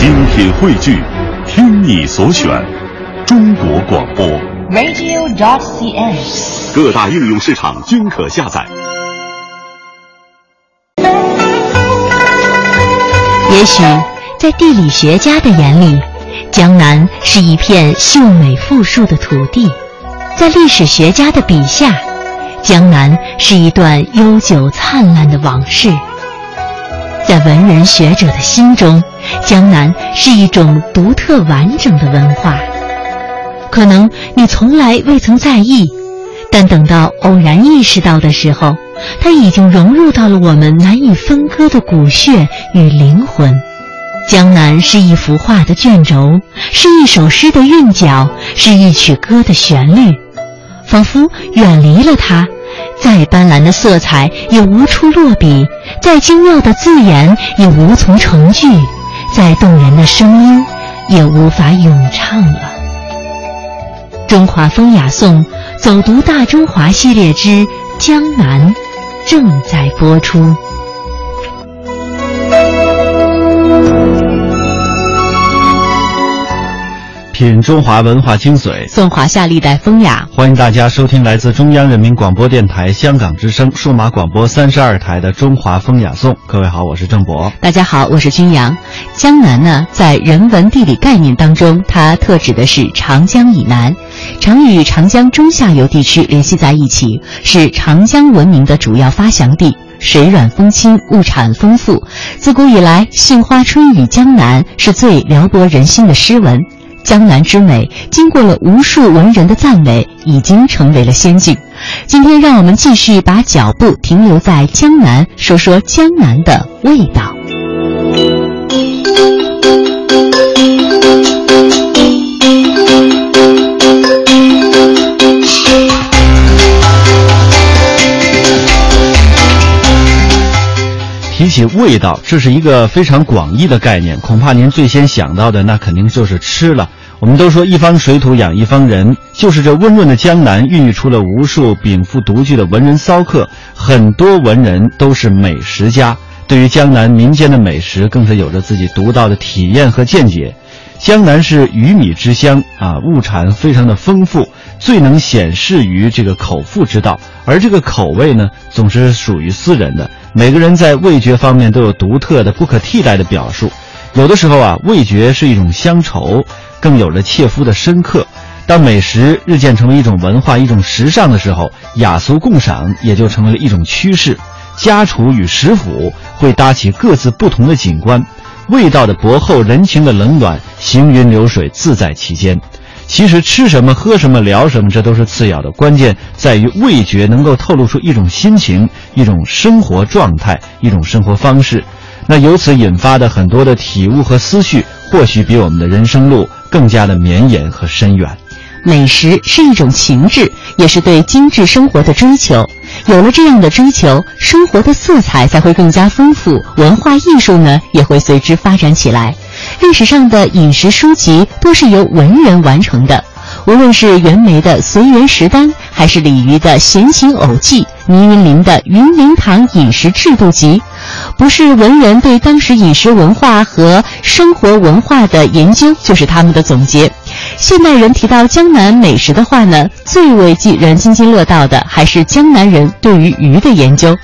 精品汇聚，听你所选，中国广播。radio.cn。各大应用市场均可下载。也许在地理学家的眼里，江南是一片秀美富庶的土地；在历史学家的笔下，江南是一段悠久灿烂的往事；在文人学者的心中，江南是一种独特完整的文化。可能你从来未曾在意，但等到偶然意识到的时候，它已经融入到了我们难以分割的骨血与灵魂。江南是一幅画的卷轴，是一首诗的韵脚，是一曲歌的旋律。仿佛远离了它，再斑斓的色彩也无处落笔，再精妙的字眼也无从成句，再动人的声音也无法咏唱了。中华风雅颂走读大中华系列之《江南》正在播出。品中华文化精髓，颂华夏历代风雅。欢迎大家收听来自中央人民广播电台香港之声数码广播三十二台的《中华风雅颂》。各位好，我是郑博。大家好，我是君阳。江南呢，在人文地理概念当中，它特指的是长江以南，常与长江中下游地区联系在一起，是长江文明的主要发祥地。水软风轻，物产丰富。自古以来，“杏花春雨江南”是最撩拨人心的诗文。江南之美，经过了无数文人的赞美，已经成为了仙境。今天，让我们继续把脚步停留在江南，说说江南的味道。提起味道，这是一个非常广义的概念，恐怕您最先想到的那肯定就是吃了。我们都说一方水土养一方人，就是这温润的江南孕育出了无数禀赋独具的文人骚客，很多文人都是美食家，对于江南民间的美食更是有着自己独到的体验和见解。江南是鱼米之乡啊，物产非常的丰富，最能显示于这个口腹之道。而这个口味呢，总是属于私人的，每个人在味觉方面都有独特的、不可替代的表述。有的时候啊，味觉是一种乡愁，更有着切肤的深刻。当美食日渐成为一种文化、一种时尚的时候，雅俗共赏也就成为了一种趋势。家厨与食府会搭起各自不同的景观。味道的薄厚，人情的冷暖，行云流水，自在其间。其实吃什么、喝什么、聊什么，这都是次要的，关键在于味觉能够透露出一种心情、一种生活状态、一种生活方式。那由此引发的很多的体悟和思绪，或许比我们的人生路更加的绵延和深远。美食是一种情志，也是对精致生活的追求。有了这样的追求，生活的色彩才会更加丰富，文化艺术呢也会随之发展起来。历史上的饮食书籍多是由文人完成的，无论是袁枚的《随园食单》，还是李渔的《闲情偶记》，倪云林的《云林堂饮食制度集》，不是文人对当时饮食文化和生活文化的研究，就是他们的总结。现代人提到江南美食的话呢，最为人津津乐道的还是江南人对于鱼的研究。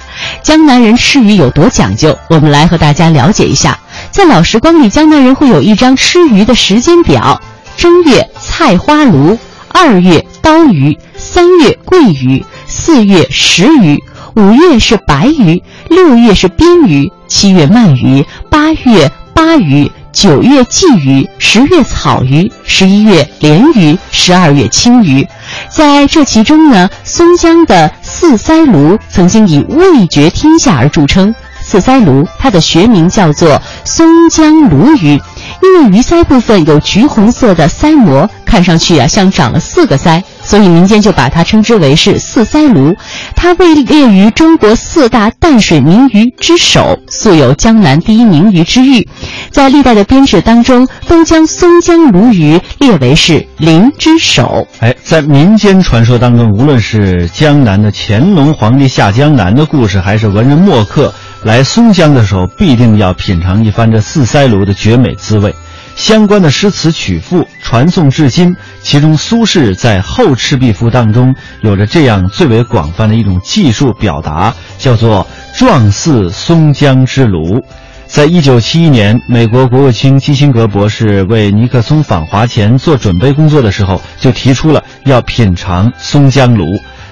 江南人吃鱼有多讲究？我们来和大家了解一下。在老时光里，江南人会有一张吃鱼的时间表：正月菜花鲈，二月刀鱼，三月桂鱼，四月石鱼，五月是白鱼，六月是边鱼，七月鳗鱼，八月巴鱼。九月鲫鱼，十月草鱼，十一月鲢鱼，十二月青鱼。在这其中呢，松江的四腮鲈曾经以味觉天下而著称。四腮鲈它的学名叫做松江鲈鱼，因为鱼鳃部分有橘红色的鳃膜，看上去啊像长了四个鳃，所以民间就把它称之为是四腮鲈。它位列于中国四大淡水名鱼之首，素有江南第一名鱼之誉。在历代的编制当中，都将松江鲈鱼列为是林之首。哎，在民间传说当中，无论是江南的乾隆皇帝下江南的故事，还是文人墨客来松江的时候，必定要品尝一番这四腮鲈的绝美滋味。相关的诗词曲赋传颂至今。其中，苏轼在《后赤壁赋》当中有着这样最为广泛的一种技术表达，叫做“状似松江之庐”。在一九七一年，美国国务卿基辛格博士为尼克松访华前做准备工作的时候，就提出了要品尝松江炉。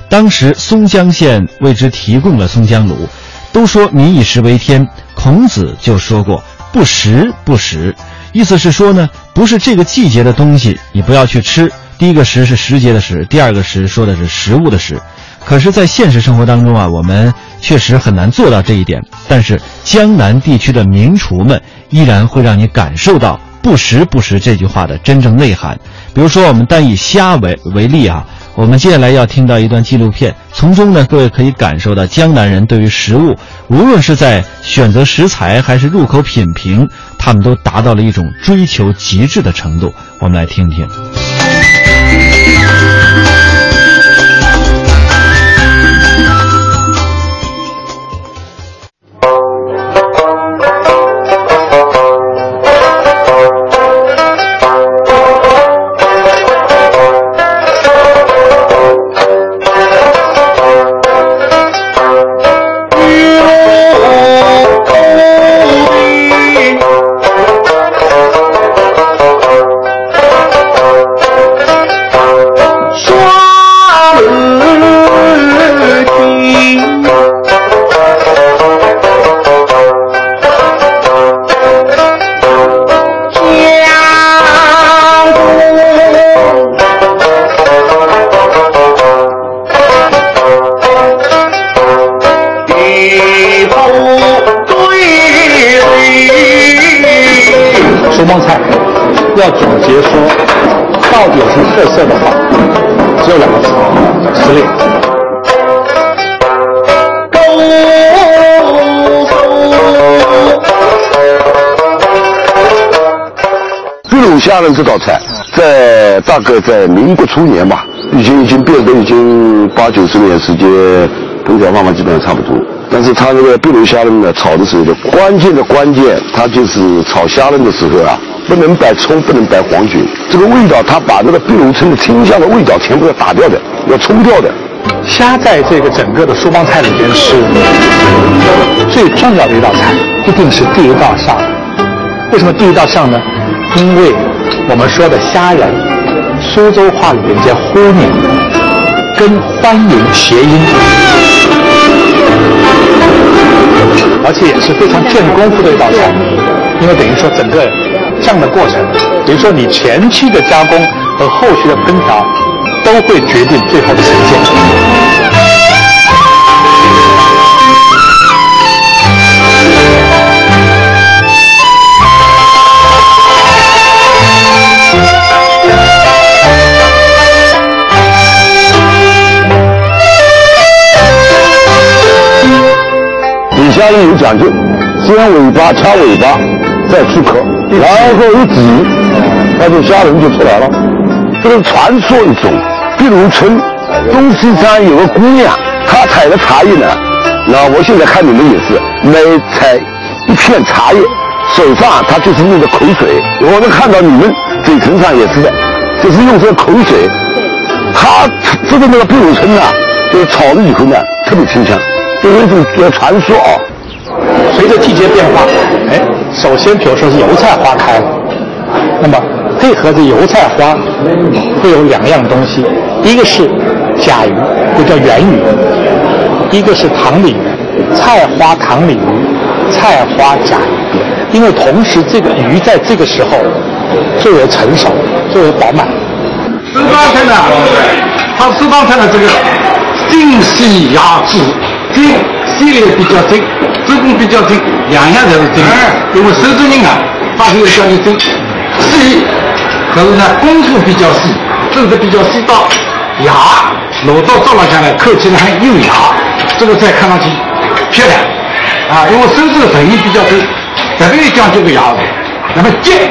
当时，松江县为之提供了松江炉。都说民以食为天，孔子就说过“不食，不食”，意思是说呢，不是这个季节的东西，你不要去吃。第一个“食”是时节的“食”，第二个“食”说的是食物的“食”。可是，在现实生活当中啊，我们确实很难做到这一点。但是，江南地区的名厨们依然会让你感受到“不食不食”这句话的真正内涵。比如说，我们单以虾为为例啊，我们接下来要听到一段纪录片，从中呢，各位可以感受到江南人对于食物，无论是在选择食材还是入口品评，他们都达到了一种追求极致的程度。我们来听听。虾仁这道菜，在大概在民国初年吧，已经已经变得已经八九十年时间，烹调方法基本上差不多。但是它这个碧卤虾仁呢，炒的时候的关键的关键，它就是炒虾仁的时候啊。不能摆葱，不能摆黄菊，这个味道，它把那个碧螺春的清香的味道全部要打掉的，要冲掉的。虾在这个整个的苏帮菜里边是最重要的一道菜，一定是第一道上。为什么第一道上呢？因为我们说的虾仁，苏州话里面叫呼你，跟欢迎谐音，而且也是非常见功夫的一道菜，因为等于说整个。酱的过程，比如说你前期的加工和后续的烹调，都会决定最后的呈现。底下呢有讲究，先尾巴掐尾巴，再出壳。然后一挤，那就虾仁就出来了。这个传说一种。碧螺春，东西山有个姑娘，她采的茶叶呢，那我现在看你们也是，每采一片茶叶，手上她就是用的口水。我能看到你们嘴唇上也是的，就是用这个口水。她这个那个碧螺春呢，就是炒了以后呢，特别清香，这是一种传说啊。随着季节变化，哎，首先比如说是油菜花开了，那么配合着油菜花会有两样东西，一个是甲鱼，就叫圆鱼；一个是塘鲤鱼，菜花塘鲤鱼，菜花甲鱼。因为同时这个鱼在这个时候最为成熟，最为饱满。苏帮菜呢，它苏帮菜的这个精细压制，精细粒比较精。做工比较精，两样才是精。因为手工人啊，发挥的较你精。细，可是呢功夫比较细，做的比较细到牙，落到照了下来看起来很优雅。这个菜看上去漂亮啊，因为手指的诚意比较多，特别讲究个牙子。那么尖，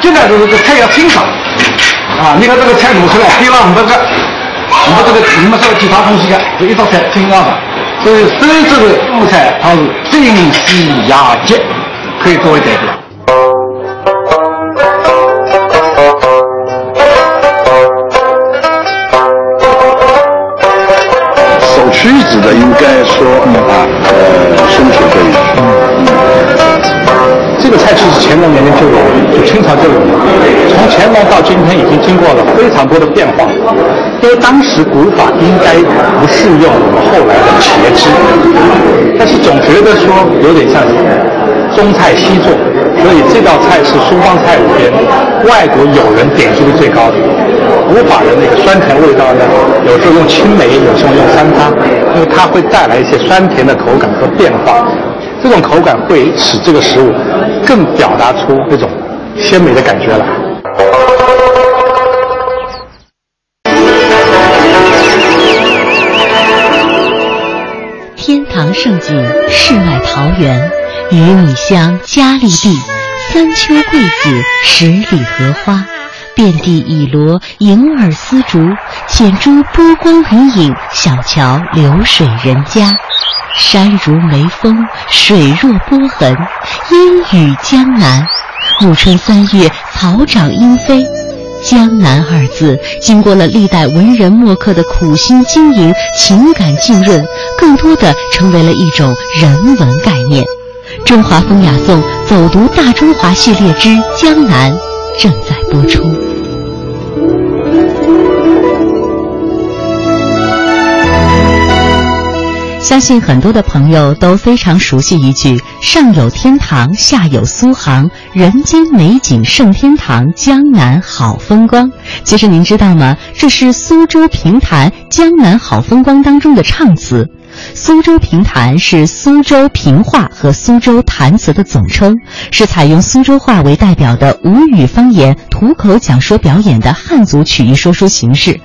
尖呢就是这菜要清爽啊。你看这个菜卤出来，配了五百个，五百这个你们说其他东西的，就一道菜清爽的。所以，所以这个物产它是最喜雅洁，可以作为代表。首屈一指的应该说，啊把呃生体。个菜系是乾隆年间就有，就清朝就有了。从乾隆到今天，已经经过了非常多的变化。因为当时古法应该不适用我们后来的茄汁，但是总觉得说有点像中菜西做，所以这道菜是苏帮菜里边外国友人点击率最高的。古法的那个酸甜味道呢，有时候用青梅，有时候用山楂，因为它会带来一些酸甜的口感和变化。这种口感会使这个食物更表达出那种鲜美的感觉来。天堂胜景，世外桃源，鱼米乡佳丽地，三秋桂子，十里荷花，遍地绮罗，银耳丝竹，浅珠波光云影，小桥流水人家。山如眉峰，水若波痕，烟雨江南。暮春三月，草长莺飞。江南二字，经过了历代文人墨客的苦心经营，情感浸润，更多的成为了一种人文概念。中华风雅颂走读大中华系列之江南正在播出。相信很多的朋友都非常熟悉一句“上有天堂，下有苏杭，人间美景胜天堂，江南好风光”。其实您知道吗？这是苏州评弹《江南好风光》当中的唱词。苏州评弹是苏州评话和苏州弹词的总称，是采用苏州话为代表的吴语方言吐口讲说表演的汉族曲艺说书形式。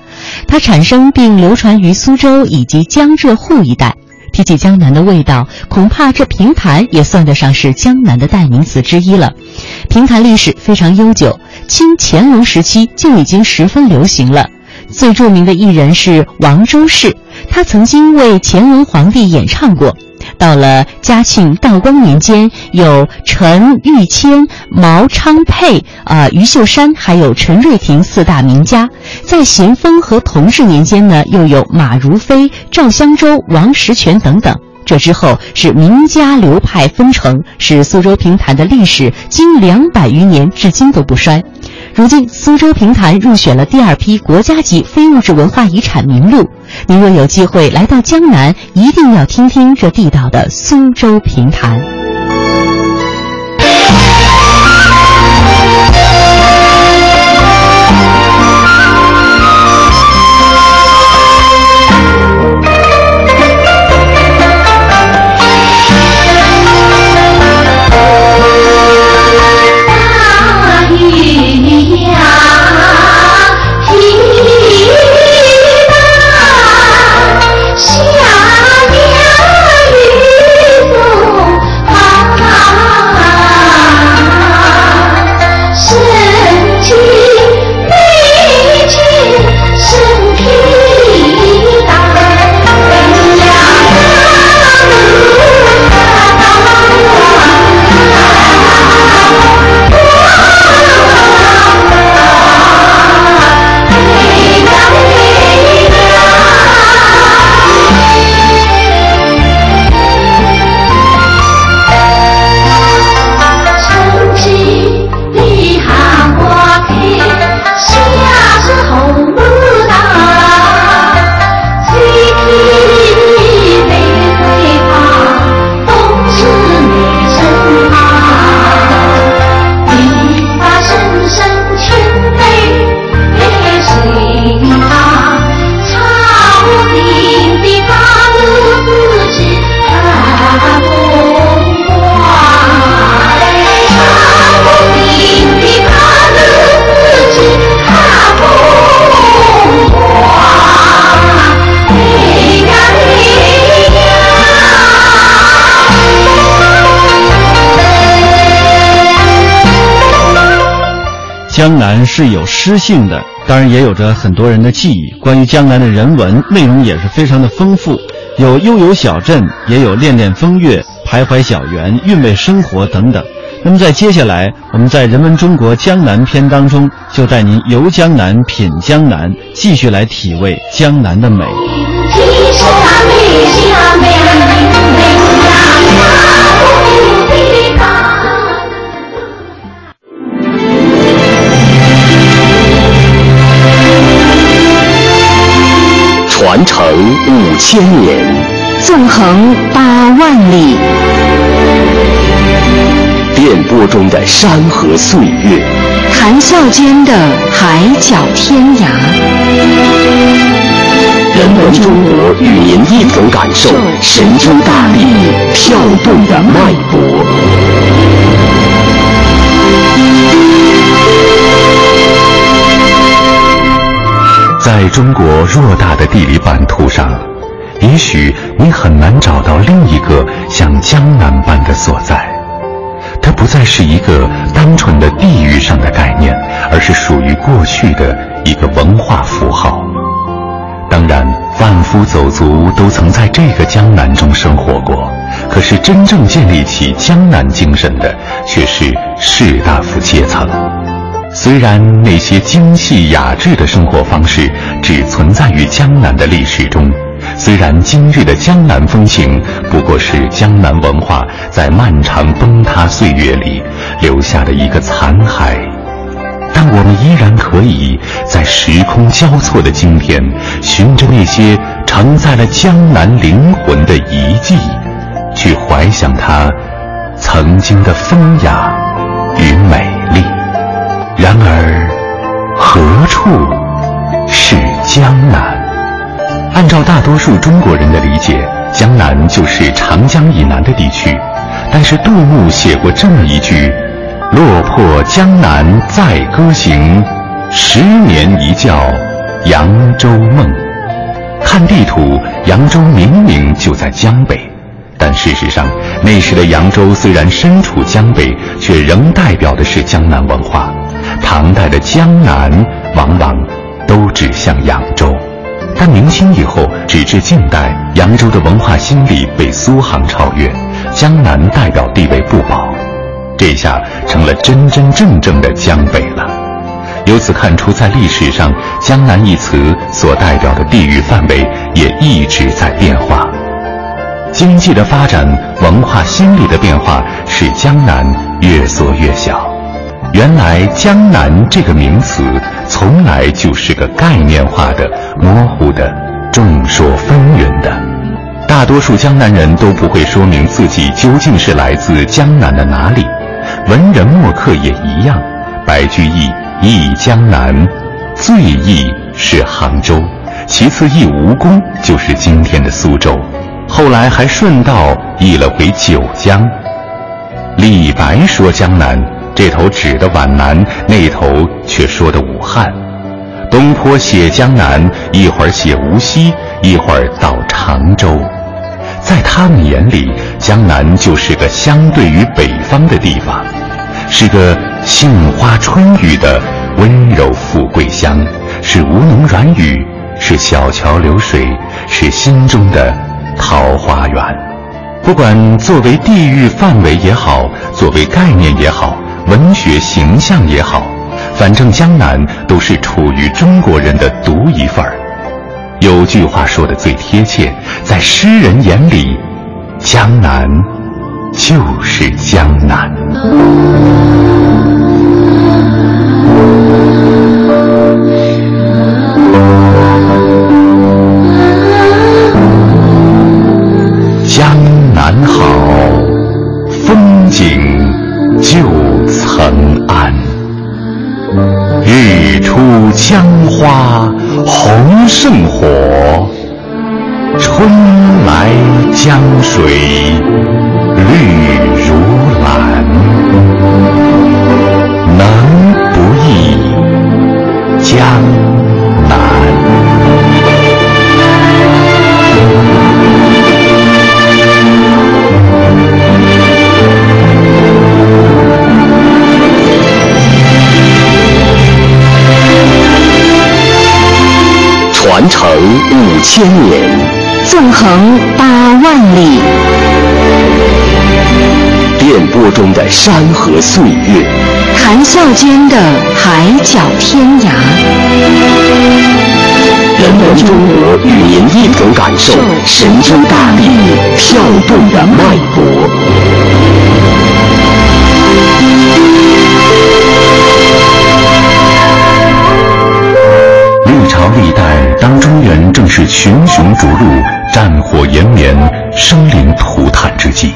它产生并流传于苏州以及江浙沪一带。提起江南的味道，恐怕这评弹也算得上是江南的代名词之一了。评弹历史非常悠久，清乾隆时期就已经十分流行了。最著名的艺人是王周氏，他曾经为乾隆皇帝演唱过。到了嘉庆、道光年间，有陈玉谦、毛昌沛、啊余秀山，还有陈瑞庭四大名家。在咸丰和同治年间呢，又有马如飞、赵香洲、王石泉等等。这之后是名家流派纷呈，使苏州评弹的历史经两百余年至今都不衰。如今，苏州评弹入选了第二批国家级非物质文化遗产名录。您若有机会来到江南，一定要听听这地道的苏州评弹。江南是有诗性的，当然也有着很多人的记忆。关于江南的人文内容也是非常的丰富，有悠游小镇，也有恋恋风月、徘徊小园、韵味生活等等。那么在接下来，我们在《人文中国江南篇》当中，就带您游江南、品江南，继续来体味江南的美。五千年，纵横八万里，电波中的山河岁月，谈笑间的海角天涯。人文中国与您一同感受神州大地跳动的脉搏。在中国偌大的地理版图上，也许你很难找到另一个像江南般的所在。它不再是一个单纯的地域上的概念，而是属于过去的一个文化符号。当然，万夫走卒都曾在这个江南中生活过。可是，真正建立起江南精神的，却是士大夫阶层。虽然那些精细雅致的生活方式只存在于江南的历史中，虽然今日的江南风情不过是江南文化在漫长崩塌岁月里留下的一个残骸，但我们依然可以在时空交错的今天，循着那些承载了江南灵魂的遗迹，去怀想它曾经的风雅与美丽。然而，何处是江南？按照大多数中国人的理解，江南就是长江以南的地区。但是杜牧写过这么一句：“落魄江南再歌行，十年一觉扬州梦。”看地图，扬州明明就在江北，但事实上，那时的扬州虽然身处江北，却仍代表的是江南文化。唐代的江南往往都指向扬州，但明清以后，直至近代，扬州的文化心理被苏杭超越，江南代表地位不保，这下成了真真正正的江北了。由此看出，在历史上，江南一词所代表的地域范围也一直在变化。经济的发展，文化心理的变化，使江南越缩越小。原来“江南”这个名词从来就是个概念化的、模糊的、众说纷纭的。大多数江南人都不会说明自己究竟是来自江南的哪里。文人墨客也一样。白居易忆江南，最忆是杭州，其次忆吴宫，就是今天的苏州。后来还顺道忆了回九江。李白说江南。这头指的皖南，那头却说的武汉。东坡写江南，一会儿写无锡，一会儿到常州。在他们眼里，江南就是个相对于北方的地方，是个杏花春雨的温柔富贵乡，是吴侬软语，是小桥流水，是心中的桃花源。不管作为地域范围也好，作为概念也好。文学形象也好，反正江南都是处于中国人的独一份儿。有句话说的最贴切，在诗人眼里，江南就是江南。日出江花红胜火，春来江水绿如传承五千年，纵横八万里，电波中的山河岁月，谈笑间的海角天涯。人文中国与您一同感受神州大地跳动的脉搏。群雄逐鹿、战火延绵、生灵涂炭之际，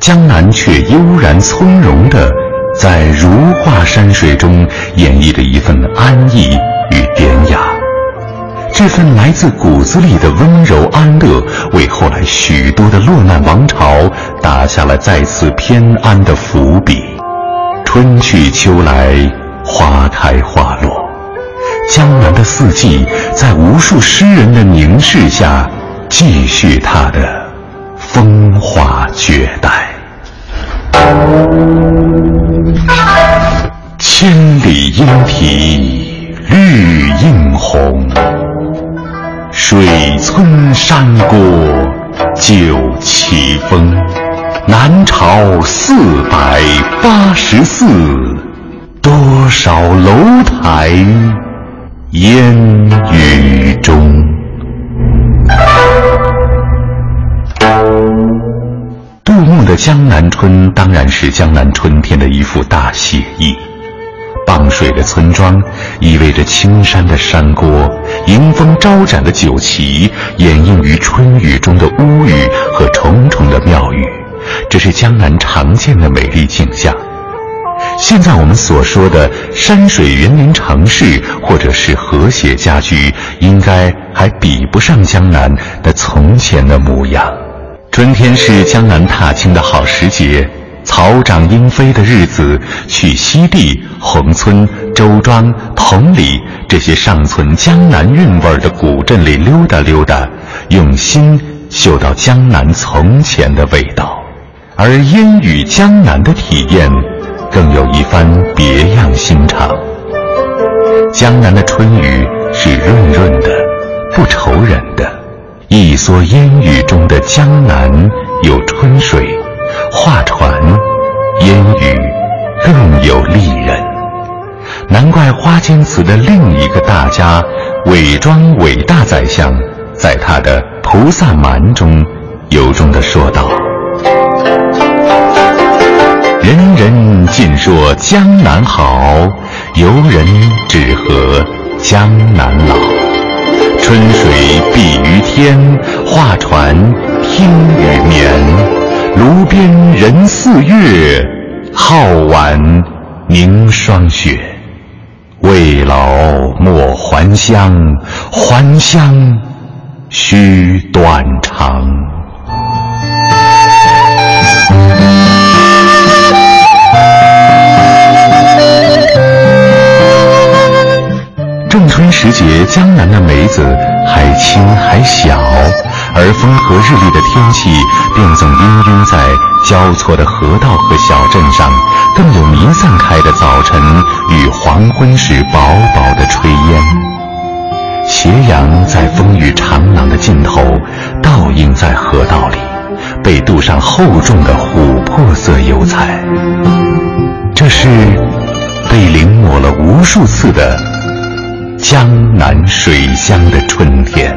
江南却悠然从容地在如画山水中演绎着一份安逸与典雅。这份来自骨子里的温柔安乐，为后来许多的落难王朝打下了再次偏安的伏笔。春去秋来，花开花落，江南的四季在无数诗人的凝视下，继续他的风华绝代。千里莺啼绿映红，水村山郭酒旗风。南朝四百八十寺，多少楼台烟雨中。杜牧的《江南春》当然是江南春天的一幅大写意。傍水的村庄，意味着青山的山郭，迎风招展的酒旗，掩映于春雨中的屋宇和重重的庙宇。这是江南常见的美丽景象。现在我们所说的山水园林城市，或者是和谐家居，应该还比不上江南的从前的模样。春天是江南踏青的好时节，草长莺飞的日子，去西递、宏村、周庄、同里这些尚存江南韵味的古镇里溜达溜达，用心嗅到江南从前的味道。而烟雨江南的体验，更有一番别样心肠。江南的春雨是润润的，不愁人的。一蓑烟雨中的江南有春水，画船，烟雨更有丽人。难怪花间词的另一个大家，伪装伟大宰相，在他的《菩萨蛮》中，由衷地说道。人人尽说江南好，游人只合江南老。春水碧于天，画船听雨眠。炉边人似月，皓腕凝霜雪。未老莫还乡，还乡须断肠。时节，江南的梅子还青还小，而风和日丽的天气便总氤氲在交错的河道和小镇上，更有弥散开的早晨与黄昏时薄薄的炊烟。斜阳在风雨长廊的尽头倒映在河道里，被镀上厚重的琥珀色油彩。这是被临摹了无数次的。江南水乡的春天，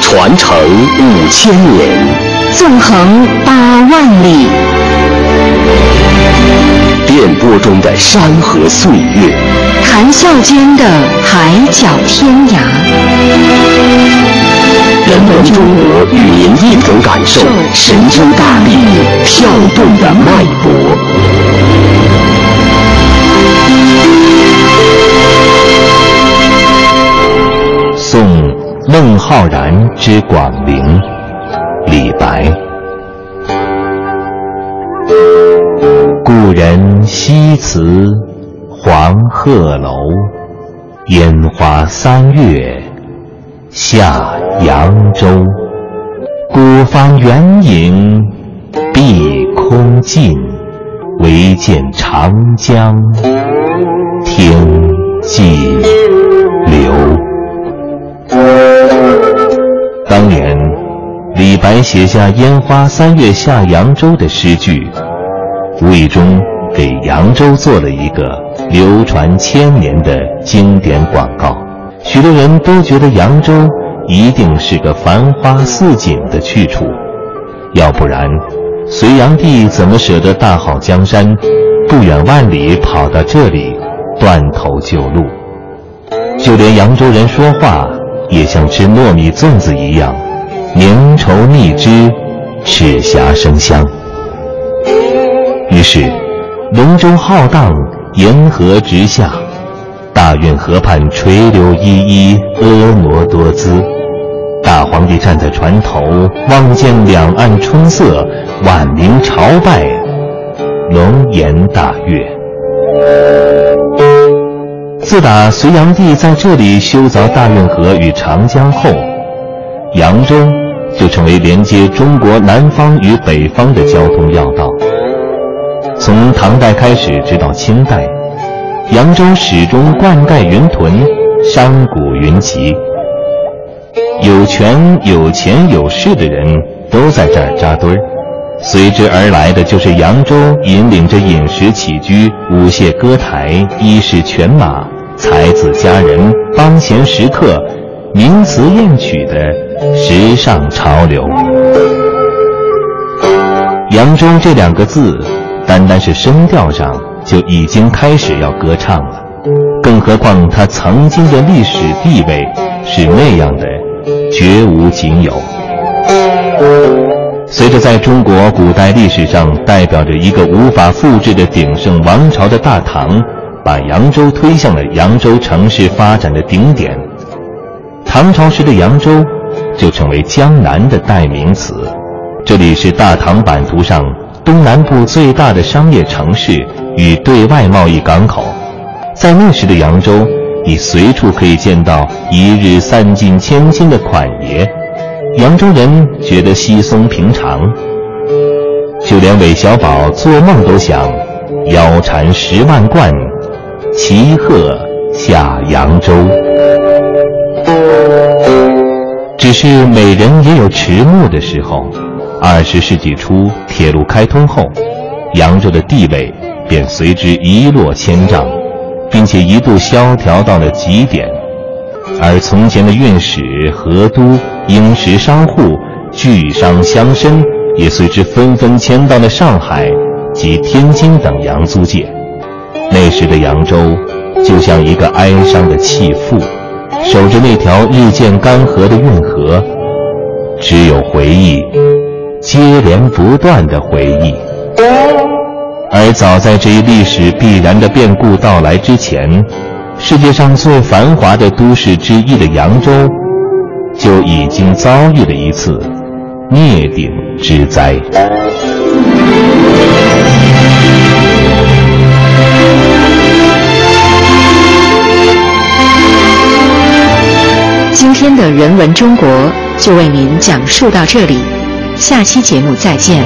传承五千年，纵横八万里，电波中的山河岁月，谈笑间的海角天涯。人文中国与您一同感受神州大地跳动的脉搏。送孟浩然之广陵，李白。故人西辞黄鹤楼，烟花三月下。扬州，孤帆远影碧空尽，唯见长江天际流。当年，李。白写下“烟花三月下扬州”的诗句，无意中给扬州做了一个流传千年的经典广告。许多人都觉得扬州一定是个繁花似锦的去处，要不然，隋炀帝怎么舍得大好江山，不远万里跑到这里断头就路？就连扬州人说话，也像吃糯米粽子一样，粘稠腻汁，齿颊生香。于是，龙舟浩荡，沿河直下，大运河畔垂柳依依，婀娜多姿。大皇帝站在船头，望见两岸春色，万民朝拜，龙颜大悦。自打隋炀帝在这里修凿大运河与长江后，扬州就成为连接中国南方与北方的交通要道。从唐代开始，直到清代，扬州始终灌溉云屯，商贾云集。有权有钱有势的人都在这儿扎堆儿，随之而来的就是扬州引领着饮食起居、舞榭歌台、衣饰犬马、才子佳人、帮闲食客、名词艳曲的时尚潮流。扬州这两个字，单单是声调上就已经开始要歌唱了，更何况它曾经的历史地位是那样的。绝无仅有。随着在中国古代历史上代表着一个无法复制的鼎盛王朝的大唐，把扬州推向了扬州城市发展的顶点，唐朝时的扬州就成为江南的代名词。这里是大唐版图上东南部最大的商业城市与对外贸易港口，在那时的扬州。你随处可以见到一日散尽千金的款爷，扬州人觉得稀松平常。就连韦小宝做梦都想腰缠十万贯，骑鹤下扬州。只是美人也有迟暮的时候。二十世纪初，铁路开通后，扬州的地位便随之一落千丈。并且一度萧条到了极点，而从前的运使、河都、英石商户、巨商乡绅也随之纷纷迁到了上海及天津等洋租界。那时的扬州，就像一个哀伤的弃妇，守着那条日渐干涸的运河，只有回忆，接连不断的回忆。而早在这一历史必然的变故到来之前，世界上最繁华的都市之一的扬州，就已经遭遇了一次灭顶之灾。今天的人文中国就为您讲述到这里，下期节目再见。